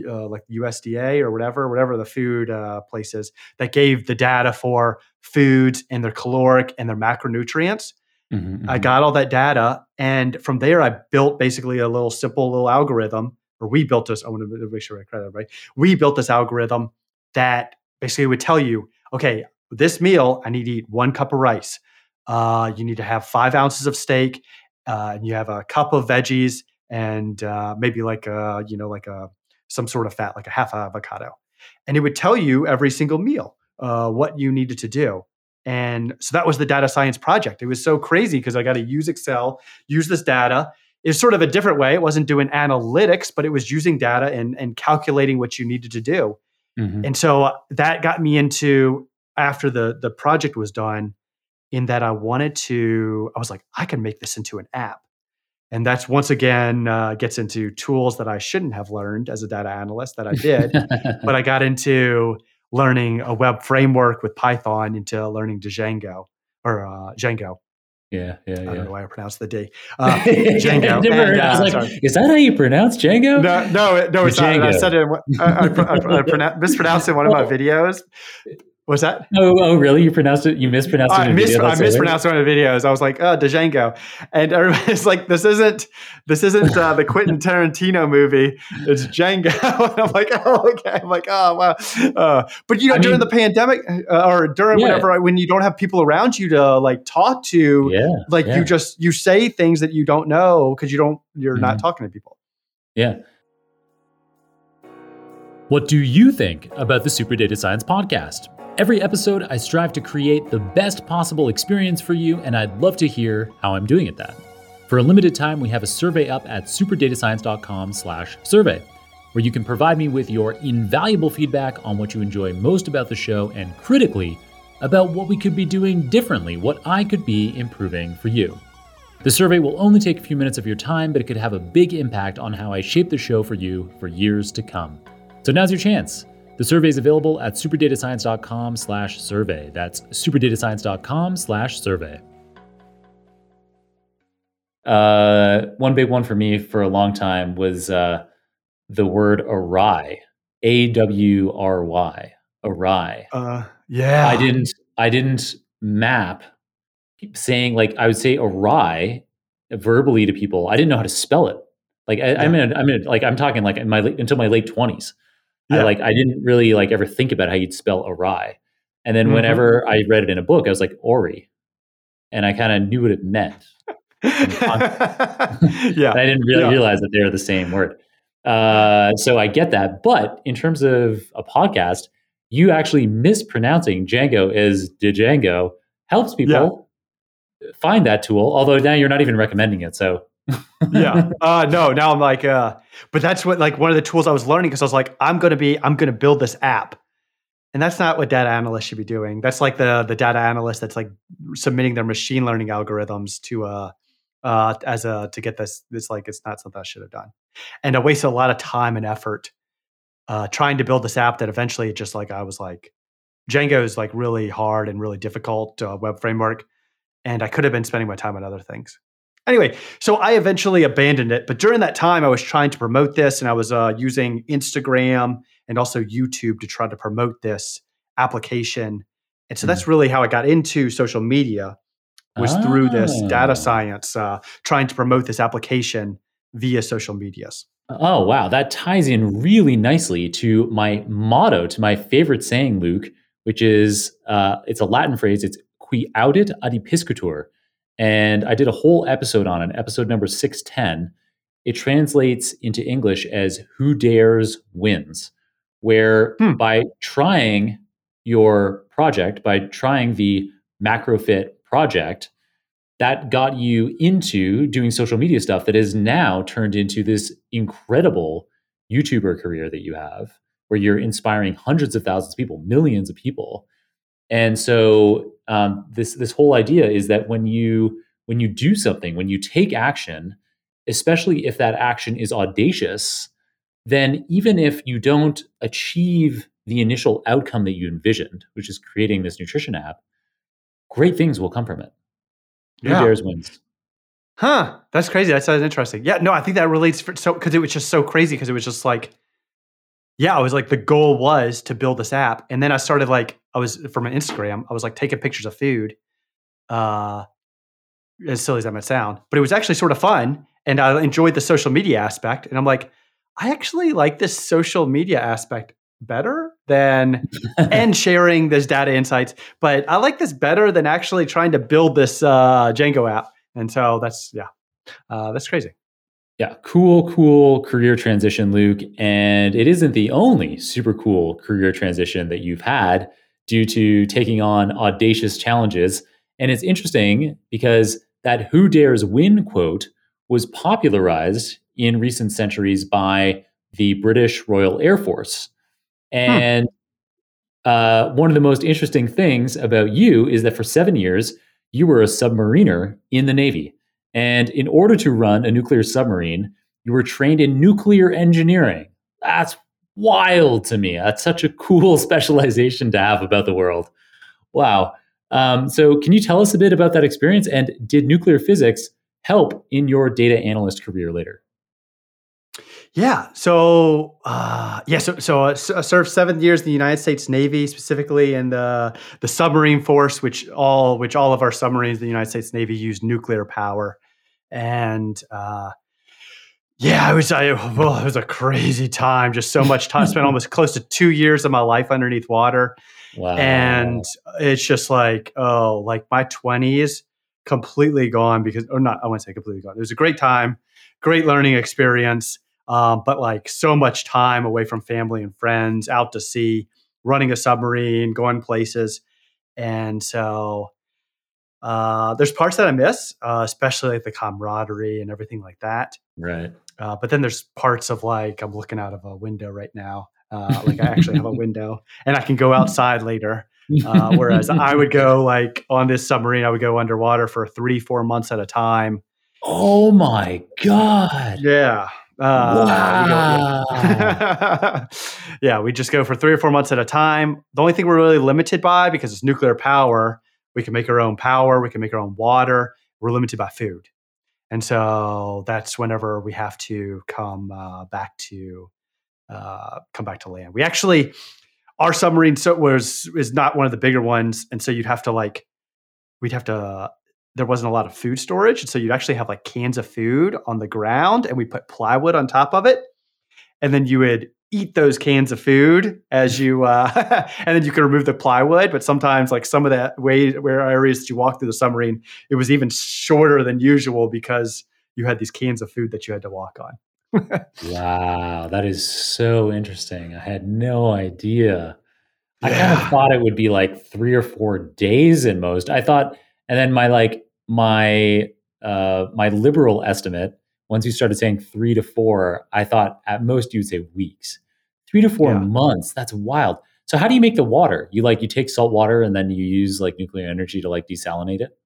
uh, like USDA or whatever, whatever the food uh, places that gave the data for foods and their caloric and their macronutrients. Mm-hmm, I mm-hmm. got all that data, and from there, I built basically a little simple little algorithm, or we built this. I want to make sure I credit right. We built this algorithm that basically would tell you, okay, this meal, I need to eat one cup of rice. Uh, you need to have five ounces of steak, uh, and you have a cup of veggies, and uh, maybe like a you know like a some sort of fat, like a half avocado, and it would tell you every single meal uh, what you needed to do. And so that was the data science project. It was so crazy because I got to use Excel, use this data. It's sort of a different way. It wasn't doing analytics, but it was using data and, and calculating what you needed to do. Mm-hmm. And so that got me into after the the project was done, in that I wanted to. I was like, I can make this into an app, and that's once again uh, gets into tools that I shouldn't have learned as a data analyst that I did, but I got into learning a web framework with Python into learning Django or uh, Django. Yeah, yeah, yeah. I don't know why I pronounced the D. Uh, Django. Never, and, uh, like, is that how you pronounce Django? No, no, no, it's Django. not. I said it. I, I, I, I pronounced, mispronounced it in one of my videos. What's that? Oh, oh, really? You pronounced it? You mispronounced it? I, mis- I mispronounced one of the videos. I was like, oh, Django, and everybody's like, this isn't, this isn't uh, the Quentin Tarantino movie. It's Django. and I'm like, oh, okay. I'm like, oh, wow. Uh, but you know, I during mean, the pandemic uh, or during yeah. whatever, when you don't have people around you to like talk to, yeah, like yeah. you just you say things that you don't know because you don't, you're mm-hmm. not talking to people. Yeah. What do you think about the Super Data Science podcast? Every episode, I strive to create the best possible experience for you, and I'd love to hear how I'm doing at that. For a limited time, we have a survey up at superdatascience.com/survey, where you can provide me with your invaluable feedback on what you enjoy most about the show, and critically, about what we could be doing differently, what I could be improving for you. The survey will only take a few minutes of your time, but it could have a big impact on how I shape the show for you for years to come. So now's your chance. The survey is available at superdatascience.com slash survey. That's superdatascience.com slash survey. Uh, one big one for me for a long time was uh, the word awry, A W R Y, awry. Uh, yeah. I didn't. I didn't map saying like I would say awry verbally to people. I didn't know how to spell it. Like I, am in. A, I'm in. A, like I'm talking like in my until my late twenties. Yeah. I like I didn't really like ever think about how you'd spell awry. And then mm-hmm. whenever I read it in a book, I was like Ori, and I kind of knew what it meant. yeah, I didn't really yeah. realize that they're the same word. Uh, so I get that, but in terms of a podcast, you actually mispronouncing Django as Django helps people yeah. find that tool. Although now you're not even recommending it, so yeah. Uh, no, now I'm like, uh, but that's what like one of the tools I was learning because I was like, I'm gonna be, I'm gonna build this app. And that's not what data analysts should be doing. That's like the the data analyst that's like submitting their machine learning algorithms to uh uh as a to get this this like it's not something I should have done. And I wasted a lot of time and effort uh trying to build this app that eventually just like I was like Django is like really hard and really difficult uh, web framework and I could have been spending my time on other things. Anyway, so I eventually abandoned it. But during that time, I was trying to promote this and I was uh, using Instagram and also YouTube to try to promote this application. And so mm. that's really how I got into social media was through this data ah. science, uh, trying to promote this application via social medias. Oh, wow. That ties in really nicely to my motto, to my favorite saying, Luke, which is uh, it's a Latin phrase. It's qui audet adipiscitur, and I did a whole episode on it, episode number 610. It translates into English as Who Dares Wins, where hmm. by trying your project, by trying the MacroFit project, that got you into doing social media stuff that has now turned into this incredible YouTuber career that you have, where you're inspiring hundreds of thousands of people, millions of people. And so um, this this whole idea is that when you when you do something, when you take action, especially if that action is audacious, then even if you don't achieve the initial outcome that you envisioned, which is creating this nutrition app, great things will come from it. Who yeah. dares wins. Huh. That's crazy. That sounds interesting. Yeah. No, I think that relates for, so because it was just so crazy because it was just like yeah, I was like, the goal was to build this app. And then I started like, I was from an Instagram, I was like taking pictures of food. Uh, as silly as that might sound, but it was actually sort of fun. And I enjoyed the social media aspect. And I'm like, I actually like this social media aspect better than and sharing this data insights. But I like this better than actually trying to build this uh, Django app. And so that's yeah, uh, that's crazy. Yeah, cool, cool career transition, Luke. And it isn't the only super cool career transition that you've had due to taking on audacious challenges. And it's interesting because that who dares win quote was popularized in recent centuries by the British Royal Air Force. Hmm. And hmm. uh, one of the most interesting things about you is that for seven years, you were a submariner in the Navy. And in order to run a nuclear submarine, you were trained in nuclear engineering. That's wild to me. That's such a cool specialization to have about the world. Wow. Um, so, can you tell us a bit about that experience? And did nuclear physics help in your data analyst career later? Yeah. So, uh, yeah. So, so I served seven years in the United States Navy, specifically in the the submarine force, which all which all of our submarines in the United States Navy use nuclear power, and uh, yeah, it was I, well, it was a crazy time. Just so much time. spent almost close to two years of my life underneath water, wow. and it's just like oh, like my twenties completely gone because or not. I wouldn't say completely gone. It was a great time, great learning experience um, but like so much time away from family and friends, out to sea, running a submarine, going places. And so uh, there's parts that I miss, uh, especially like the camaraderie and everything like that. Right. Uh, but then there's parts of like I'm looking out of a window right now. Uh, like I actually have a window and I can go outside later. Uh, whereas I would go like on this submarine, I would go underwater for three, four months at a time. Oh my God. Yeah. Uh, wow. yeah, we just go for three or four months at a time. The only thing we're really limited by, because it's nuclear power, we can make our own power, we can make our own water. We're limited by food, and so that's whenever we have to come uh, back to uh, come back to land. We actually our submarine so was is not one of the bigger ones, and so you'd have to like we'd have to. There wasn't a lot of food storage, and so you'd actually have like cans of food on the ground, and we put plywood on top of it, and then you would eat those cans of food as you uh, and then you can remove the plywood but sometimes like some of that way where areas that you walk through the submarine it was even shorter than usual because you had these cans of food that you had to walk on wow, that is so interesting. I had no idea. Yeah. I kind of thought it would be like three or four days in most. I thought, and then my like my uh my liberal estimate, once you started saying three to four, I thought at most you'd say weeks. Three to four yeah. months. That's wild. So how do you make the water? You like you take salt water and then you use like nuclear energy to like desalinate it?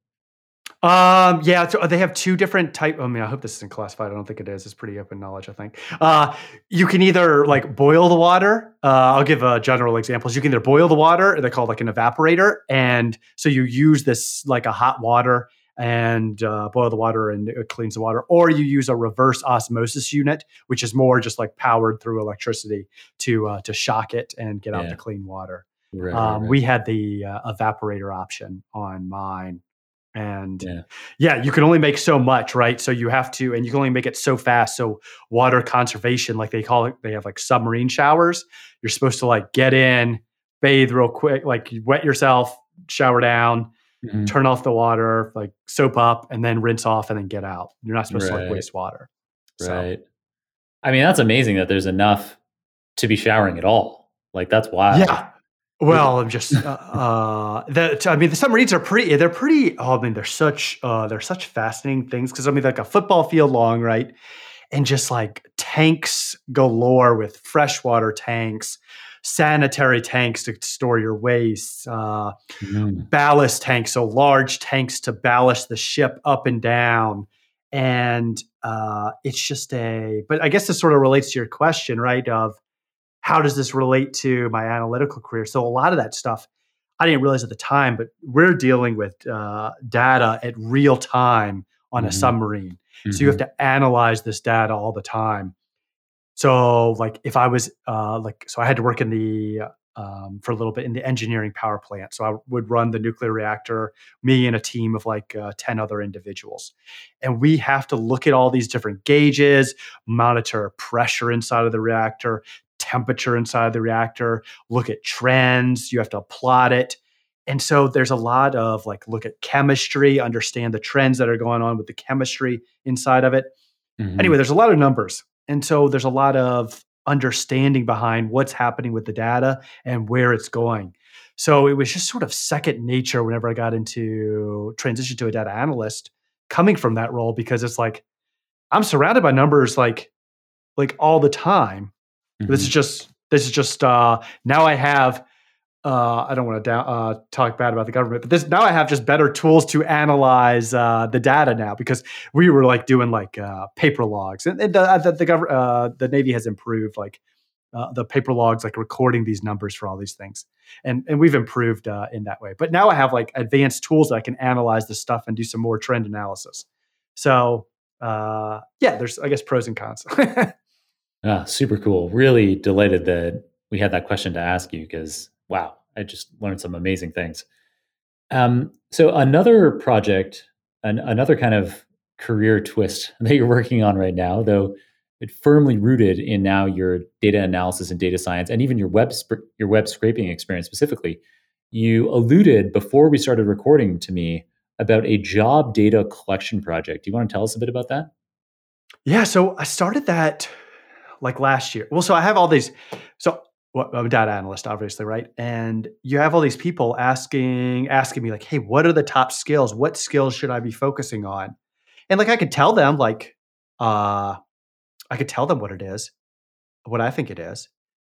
Um, yeah, so they have two different type. I mean, I hope this isn't classified. I don't think it is. It's pretty open knowledge, I think. Uh, you can either like boil the water. Uh, I'll give a general examples. You can either boil the water, they call like an evaporator, and so you use this like a hot water and uh, boil the water and it cleans the water, or you use a reverse osmosis unit, which is more just like powered through electricity to uh, to shock it and get yeah. out the clean water. Right, um, right. We had the uh, evaporator option on mine and yeah. yeah. you can only make so much right so you have to and you can only make it so fast so water conservation like they call it they have like submarine showers you're supposed to like get in bathe real quick like you wet yourself shower down mm-hmm. turn off the water like soap up and then rinse off and then get out you're not supposed right. to like waste water right so. i mean that's amazing that there's enough to be showering at all like that's wild yeah well, I'm just uh, uh, that. I mean, the submarines are pretty. They're pretty. Oh, I mean, they're such. Uh, they're such fascinating things because I mean, like a football field long, right? And just like tanks galore with freshwater tanks, sanitary tanks to store your waste, uh, mm. ballast tanks, so large tanks to ballast the ship up and down. And uh, it's just a. But I guess this sort of relates to your question, right? Of how does this relate to my analytical career? So a lot of that stuff I didn't realize at the time, but we're dealing with uh, data at real time on mm-hmm. a submarine. Mm-hmm. So you have mm-hmm. to analyze this data all the time. So like if I was uh, like so I had to work in the um, for a little bit in the engineering power plant. So I would run the nuclear reactor, me and a team of like uh, 10 other individuals. And we have to look at all these different gauges, monitor pressure inside of the reactor, temperature inside the reactor, look at trends, you have to plot it. And so there's a lot of like look at chemistry, understand the trends that are going on with the chemistry inside of it. Mm-hmm. Anyway, there's a lot of numbers. And so there's a lot of understanding behind what's happening with the data and where it's going. So it was just sort of second nature whenever I got into transition to a data analyst coming from that role because it's like I'm surrounded by numbers like like all the time Mm-hmm. This is just this is just uh, now I have. Uh, I don't want to da- uh, talk bad about the government, but this now I have just better tools to analyze uh, the data now because we were like doing like uh, paper logs, and, and the uh, the, the, gov- uh, the Navy has improved like the paper logs, like recording these numbers for all these things, and and we've improved in that way. But now I have like advanced tools that I can analyze the stuff and do some more trend analysis. So yeah, there's I guess pros and cons. Ah, super cool. Really delighted that we had that question to ask you because wow, I just learned some amazing things. Um, so another project, an, another kind of career twist that you're working on right now, though it firmly rooted in now your data analysis and data science, and even your web sp- your web scraping experience specifically. You alluded before we started recording to me about a job data collection project. Do you want to tell us a bit about that? Yeah, so I started that like last year. Well, so I have all these. So well, I'm a data analyst, obviously, right? And you have all these people asking asking me like, "Hey, what are the top skills? What skills should I be focusing on?" And like I could tell them like, uh, I could tell them what it is, what I think it is,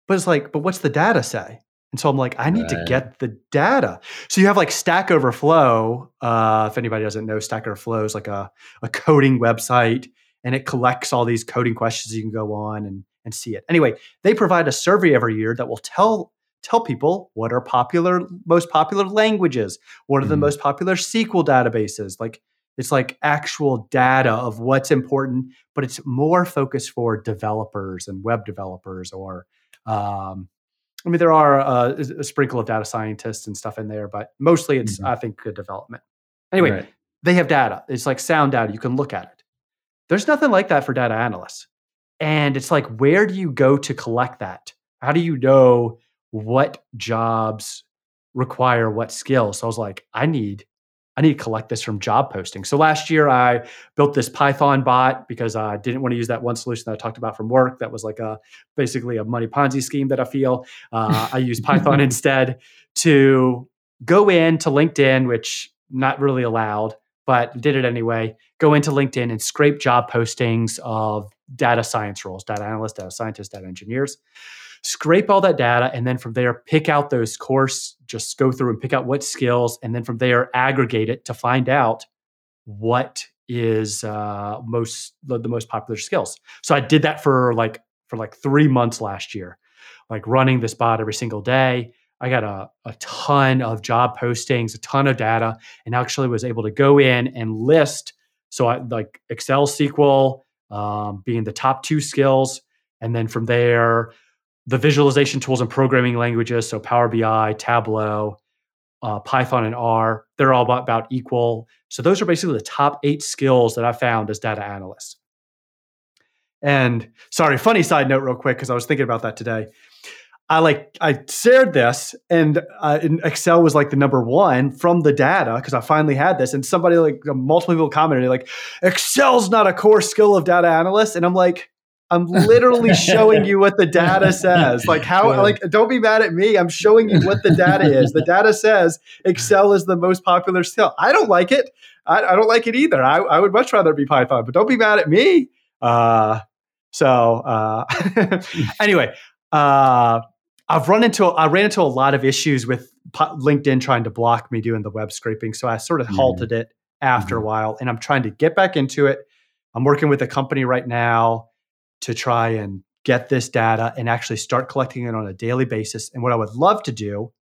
but it's like, but what's the data say? And so I'm like, I need right. to get the data. So you have like Stack Overflow. Uh, if anybody doesn't know, Stack Overflow is like a, a coding website and it collects all these coding questions you can go on and and see it. Anyway, they provide a survey every year that will tell tell people what are popular most popular languages, what are mm-hmm. the most popular SQL databases, like it's like actual data of what's important, but it's more focused for developers and web developers or um, I mean, there are uh, a sprinkle of data scientists and stuff in there, but mostly it's, mm-hmm. I think, good development. Anyway, right. they have data. It's like sound data. You can look at it. There's nothing like that for data analysts. And it's like, where do you go to collect that? How do you know what jobs require what skills? So I was like, I need I need to collect this from job postings. So last year I built this Python bot because I didn't want to use that one solution that I talked about from work. That was like a basically a money Ponzi scheme that I feel. Uh, I use Python instead to go into LinkedIn, which not really allowed, but did it anyway. Go into LinkedIn and scrape job postings of data science roles, data analysts, data scientists, data engineers scrape all that data and then from there pick out those course just go through and pick out what skills and then from there aggregate it to find out what is uh, most the, most popular skills so i did that for like for like three months last year like running this bot every single day i got a, a ton of job postings a ton of data and actually was able to go in and list so i like excel sql um, being the top two skills and then from there the visualization tools and programming languages, so Power BI, Tableau, uh, Python, and R, they're all about, about equal. So those are basically the top eight skills that I found as data analyst. And sorry, funny side note, real quick, because I was thinking about that today. I like I shared this, and uh, Excel was like the number one from the data because I finally had this, and somebody like multiple people commented like, "Excel's not a core skill of data analysts," and I'm like, I'm literally showing you what the data says. Like how yeah. like don't be mad at me. I'm showing you what the data is. The data says Excel is the most popular skill. I don't like it. I, I don't like it either. I, I, would much rather be Python, but don't be mad at me. Uh, so uh, anyway, uh, I've run into I ran into a lot of issues with LinkedIn trying to block me doing the web scraping. So I sort of mm-hmm. halted it after mm-hmm. a while, and I'm trying to get back into it. I'm working with a company right now to try and get this data and actually start collecting it on a daily basis. And what I would love to do,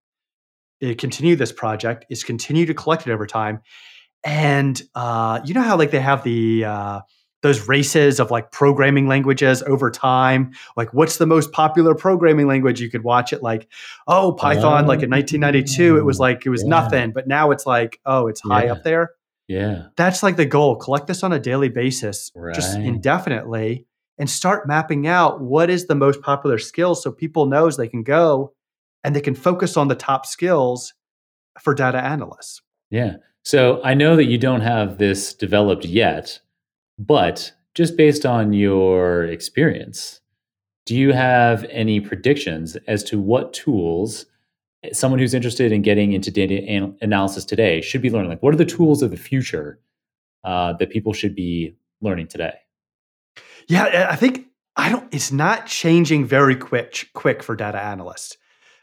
is continue this project, is continue to collect it over time. And uh, you know how like they have the uh, those races of like programming languages over time. Like, what's the most popular programming language? You could watch it like, oh, Python. like in 1992, it was like it was yeah. nothing, but now it's like, oh, it's high yeah. up there. Yeah, that's like the goal. Collect this on a daily basis, right. just indefinitely, and start mapping out what is the most popular skill so people knows they can go and they can focus on the top skills for data analysts. Yeah. So I know that you don't have this developed yet, but just based on your experience, do you have any predictions as to what tools someone who's interested in getting into data an- analysis today should be learning? Like, what are the tools of the future uh, that people should be learning today? Yeah, I think I don't. It's not changing very quick, quick for data analysts.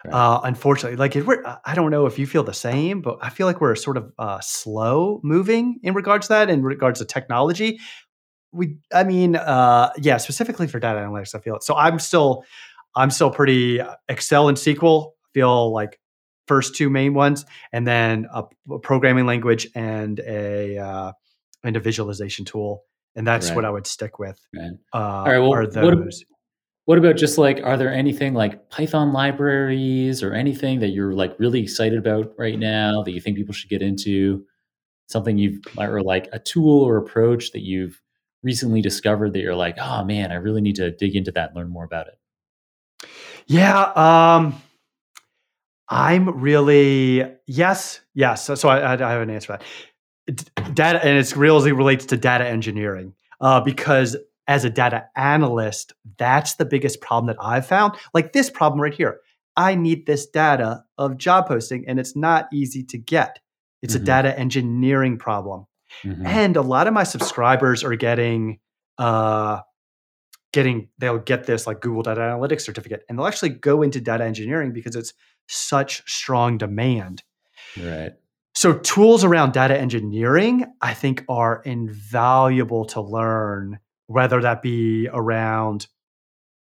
Right. Uh, unfortunately, like we're, I don't know if you feel the same, but I feel like we're sort of uh, slow moving in regards to that, in regards to technology. We, I mean, uh, yeah, specifically for data analytics, I feel it. So I'm still, I'm still pretty uh, Excel and SQL. Feel like first two main ones, and then a, a programming language and a uh, and a visualization tool and that's right. what I would stick with. Right. Uh, All right. Well, what, what, about just like, are there anything like Python libraries or anything that you're like really excited about right now that you think people should get into? Something you've or like a tool or approach that you've recently discovered that you're like, oh man, I really need to dig into that and learn more about it. Yeah. Um, I'm really yes, yes. So, so I, I have an answer for that data and it's really relates to data engineering uh, because as a data analyst that's the biggest problem that i've found like this problem right here i need this data of job posting and it's not easy to get it's mm-hmm. a data engineering problem mm-hmm. and a lot of my subscribers are getting uh, getting they'll get this like google data analytics certificate and they'll actually go into data engineering because it's such strong demand right so, tools around data engineering, I think, are invaluable to learn, whether that be around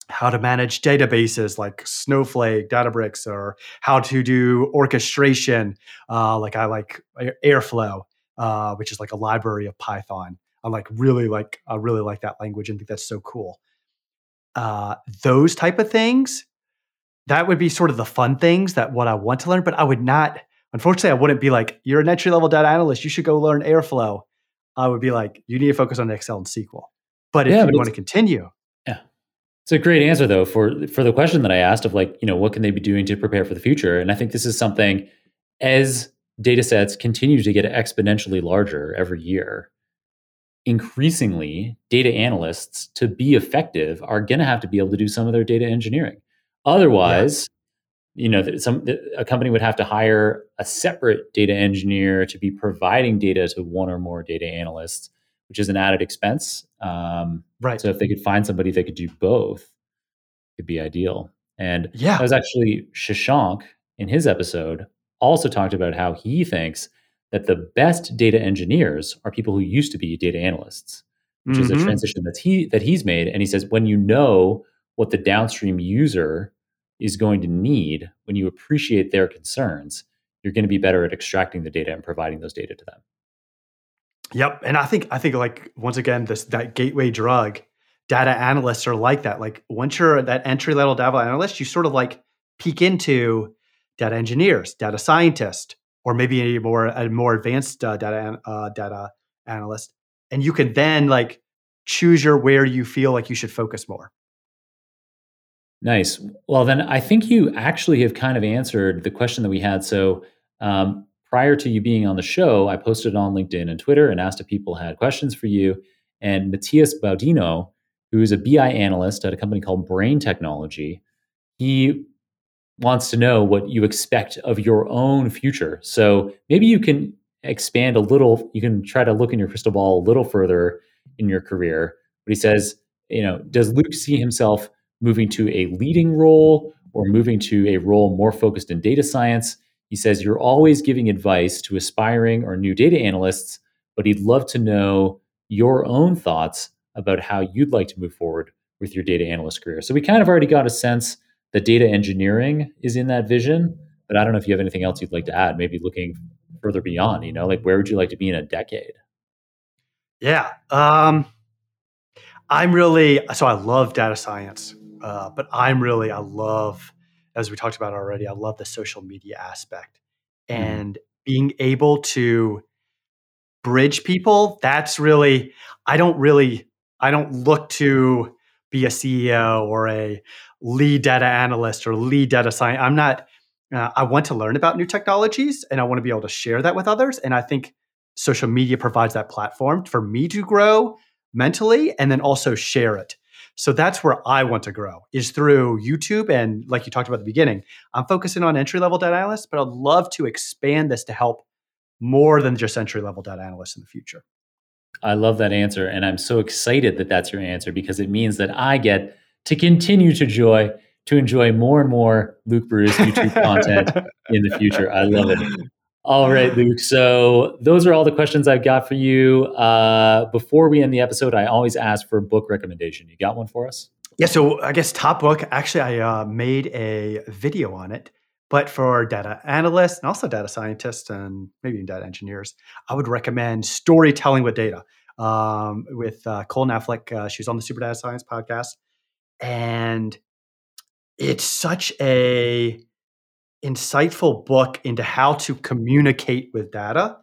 how to manage databases like Snowflake, Databricks, or how to do orchestration. Uh, like I like Airflow, uh, which is like a library of Python. I like really like I really like that language and think that's so cool. Uh, those type of things, that would be sort of the fun things that what I want to learn. But I would not. Unfortunately, I wouldn't be like, you're an entry level data analyst. You should go learn Airflow. I would be like, you need to focus on Excel and SQL. But if yeah, you want to continue, yeah, it's a great answer though for for the question that I asked of like, you know, what can they be doing to prepare for the future? And I think this is something as data sets continue to get exponentially larger every year, increasingly data analysts to be effective are going to have to be able to do some of their data engineering. Otherwise, yeah. you know, some a company would have to hire a separate data engineer to be providing data to one or more data analysts which is an added expense. Um, right. So if they could find somebody that could do both, it'd be ideal. And yeah, that was actually Shashank in his episode also talked about how he thinks that the best data engineers are people who used to be data analysts, which mm-hmm. is a mm-hmm. transition that he that he's made. And he says when you know what the downstream user is going to need, when you appreciate their concerns, you're going to be better at extracting the data and providing those data to them. Yep, and I think I think like once again this that gateway drug, data analysts are like that. Like once you're that entry level data analyst, you sort of like peek into data engineers, data scientists, or maybe a more a more advanced uh, data uh, data analyst, and you can then like choose your where you feel like you should focus more. Nice. Well, then I think you actually have kind of answered the question that we had. So um, prior to you being on the show, I posted on LinkedIn and Twitter and asked if people had questions for you. And Matthias Baudino, who is a BI analyst at a company called Brain Technology, he wants to know what you expect of your own future. So maybe you can expand a little, you can try to look in your crystal ball a little further in your career. But he says, you know, does Luke see himself moving to a leading role or moving to a role more focused in data science? He says, You're always giving advice to aspiring or new data analysts, but he'd love to know your own thoughts about how you'd like to move forward with your data analyst career. So we kind of already got a sense that data engineering is in that vision, but I don't know if you have anything else you'd like to add, maybe looking further beyond, you know, like where would you like to be in a decade? Yeah. Um, I'm really, so I love data science, uh, but I'm really, I love as we talked about already, I love the social media aspect mm. and being able to bridge people. That's really, I don't really, I don't look to be a CEO or a lead data analyst or lead data science. I'm not, uh, I want to learn about new technologies and I want to be able to share that with others. And I think social media provides that platform for me to grow mentally and then also share it. So that's where I want to grow is through YouTube. And like you talked about at the beginning, I'm focusing on entry level data analysts, but I'd love to expand this to help more than just entry level data analysts in the future. I love that answer. And I'm so excited that that's your answer because it means that I get to continue to joy to enjoy more and more Luke Barousse YouTube content in the future. I love it. All right, Luke. So those are all the questions I've got for you. Uh, before we end the episode, I always ask for a book recommendation. You got one for us? Yeah. So I guess top book. Actually, I uh, made a video on it, but for data analysts and also data scientists and maybe even data engineers, I would recommend Storytelling with Data um, with uh, Cole Knaflic. Uh, she was on the Super Data Science podcast, and it's such a insightful book into how to communicate with data.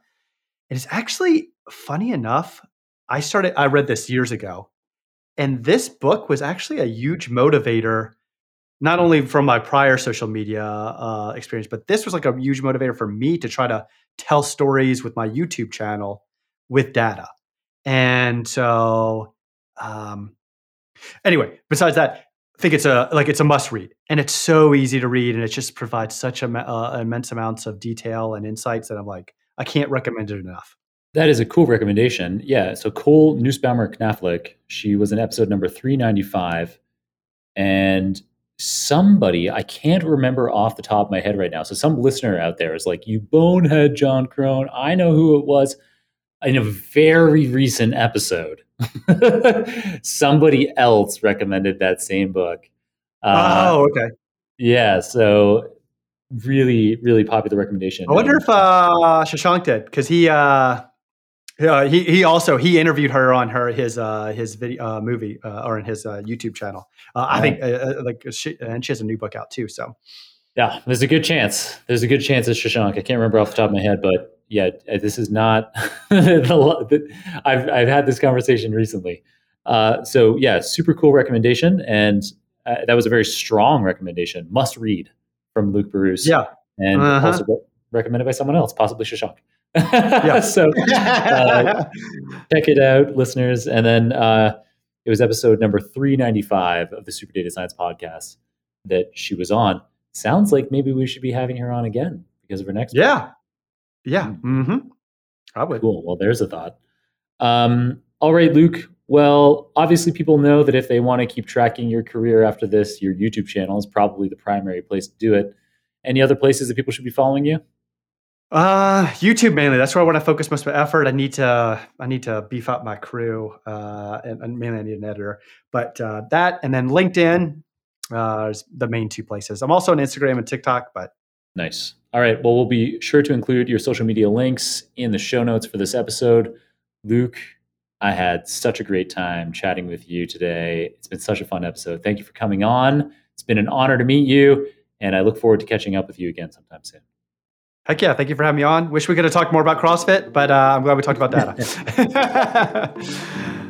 And it's actually funny enough, I started, I read this years ago. And this book was actually a huge motivator, not only from my prior social media uh, experience, but this was like a huge motivator for me to try to tell stories with my YouTube channel with data. And so, um, anyway, besides that, I think it's a like it's a must read, and it's so easy to read, and it just provides such a, uh, immense amounts of detail and insights that I'm like, I can't recommend it enough. That is a cool recommendation. Yeah. So Cole Nussbaumer Knaflic, she was in episode number 395. And somebody, I can't remember off the top of my head right now. So some listener out there is like, you bonehead, Jon Krohn. I know who it was in a very recent episode, somebody else recommended that same book. Uh, oh, okay. Yeah, so really, really popular recommendation. I wonder if uh, Shashank did because he uh, uh, he he also he interviewed her on her his uh, his video uh, movie uh, or in his uh, YouTube channel. Uh, I think uh, uh, like she, and she has a new book out too. So Yeah, there's a good chance. There's a good chance it's Shashank. I can't remember off the top of my head, but yeah, uh, this is not. the, I've I've had this conversation recently. Uh, so yeah, super cool recommendation, and uh, that was a very strong recommendation. Must read from Luke Barousse. yeah, and Uh-huh. also re- recommended by someone else, possibly Shashank. Yeah. so Uh, check it out, listeners. And then uh, it was episode number 395 of the Super Data Science podcast that she was on. Sounds like maybe we should be having her on again because of her next. book. Yeah, yeah. Mm-hmm. I would. Cool. Well, there's a thought. Um, all right, Luke. Well, obviously, people know that if they want to keep tracking your career after this, your YouTube channel is probably the primary place to do it. Any other places that people should be following you? Uh, YouTube mainly. That's where I want to focus most of my effort. I need to I need to beef up my crew, uh, and, and mainly I need an editor. But uh, that and then LinkedIn uh, is the main two places. I'm also on Instagram and TikTok, but Nice. All right. Well, we'll be sure to include your social media links in the show notes for this episode. Luke, I had such a great time chatting with you today. It's been such a fun episode. Thank you for coming on. It's been an honor to meet you, and I look forward to catching up with you again sometime soon. heck yeah, thank you for having me on. Wish we could have talked more about CrossFit, but uh, I'm glad we talked about data.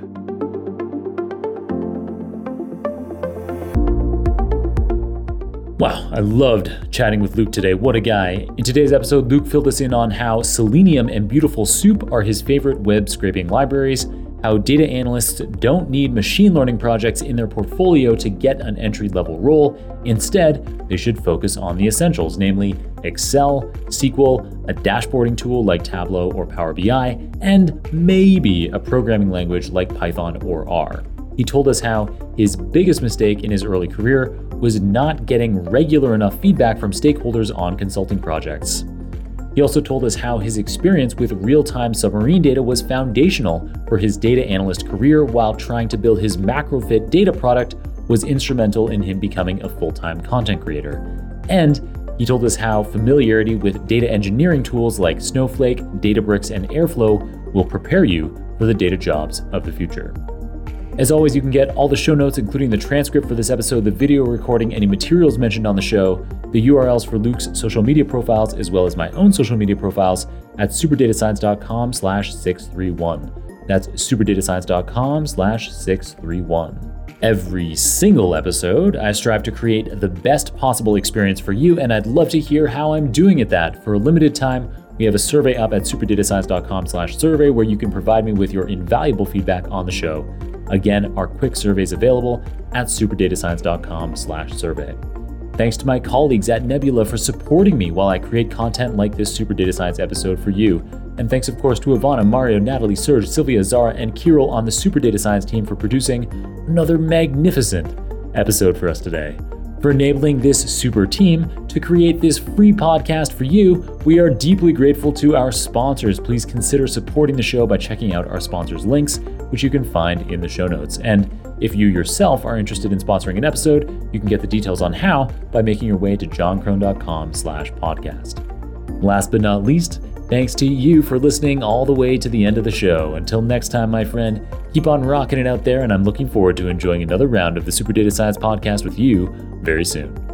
Wow, I loved chatting with Luke today. What a guy. In today's episode, Luke filled us in on how Selenium and Beautiful Soup are his favorite web scraping libraries, how data analysts don't need machine learning projects in their portfolio to get an entry level role. Instead, they should focus on the essentials, namely Excel, SQL, a dashboarding tool like Tableau or Power BI, and maybe a programming language like Python or R. He told us how his biggest mistake in his early career was not getting regular enough feedback from stakeholders on consulting projects. He also told us how his experience with real time submarine data was foundational for his data analyst career, while trying to build his MacroFit data product was instrumental in him becoming a full time content creator. And he told us how familiarity with data engineering tools like Snowflake, Databricks, and Airflow will prepare you for the data jobs of the future. As always, you can get all the show notes, including the transcript for this episode, the video recording, any materials mentioned on the show, the URLs for Luke's social media profiles, as well as my own social media profiles at superdatascience.com slash 631. That's superdatascience.com slash 631. Every single episode, I strive to create the best possible experience for you, and I'd love to hear how I'm doing at that. For a limited time, we have a survey up at superdatascience.com slash survey where you can provide me with your invaluable feedback on the show. Again, our quick survey is available at superdatascience.com slash survey. Thanks to my colleagues at Nebula for supporting me while I create content like this Super Data Science episode for you. And thanks, of course, to Ivana, Mario, Natalie, Serge, Sylvia, Zara, and Kirill on the Super Data Science team for producing another magnificent episode for us today. For enabling this super team to create this free podcast for you, we are deeply grateful to our sponsors. Please consider supporting the show by checking out our sponsors' links, which you can find in the show notes. And if you yourself are interested in sponsoring an episode, you can get the details on how by making your way to jonkrohn.com slash podcast. Last but not least, thanks to you for listening all the way to the end of the show. Until next time, my friend, keep on rocking it out there, and I'm looking forward to enjoying another round of the Super Data Science podcast with you very soon.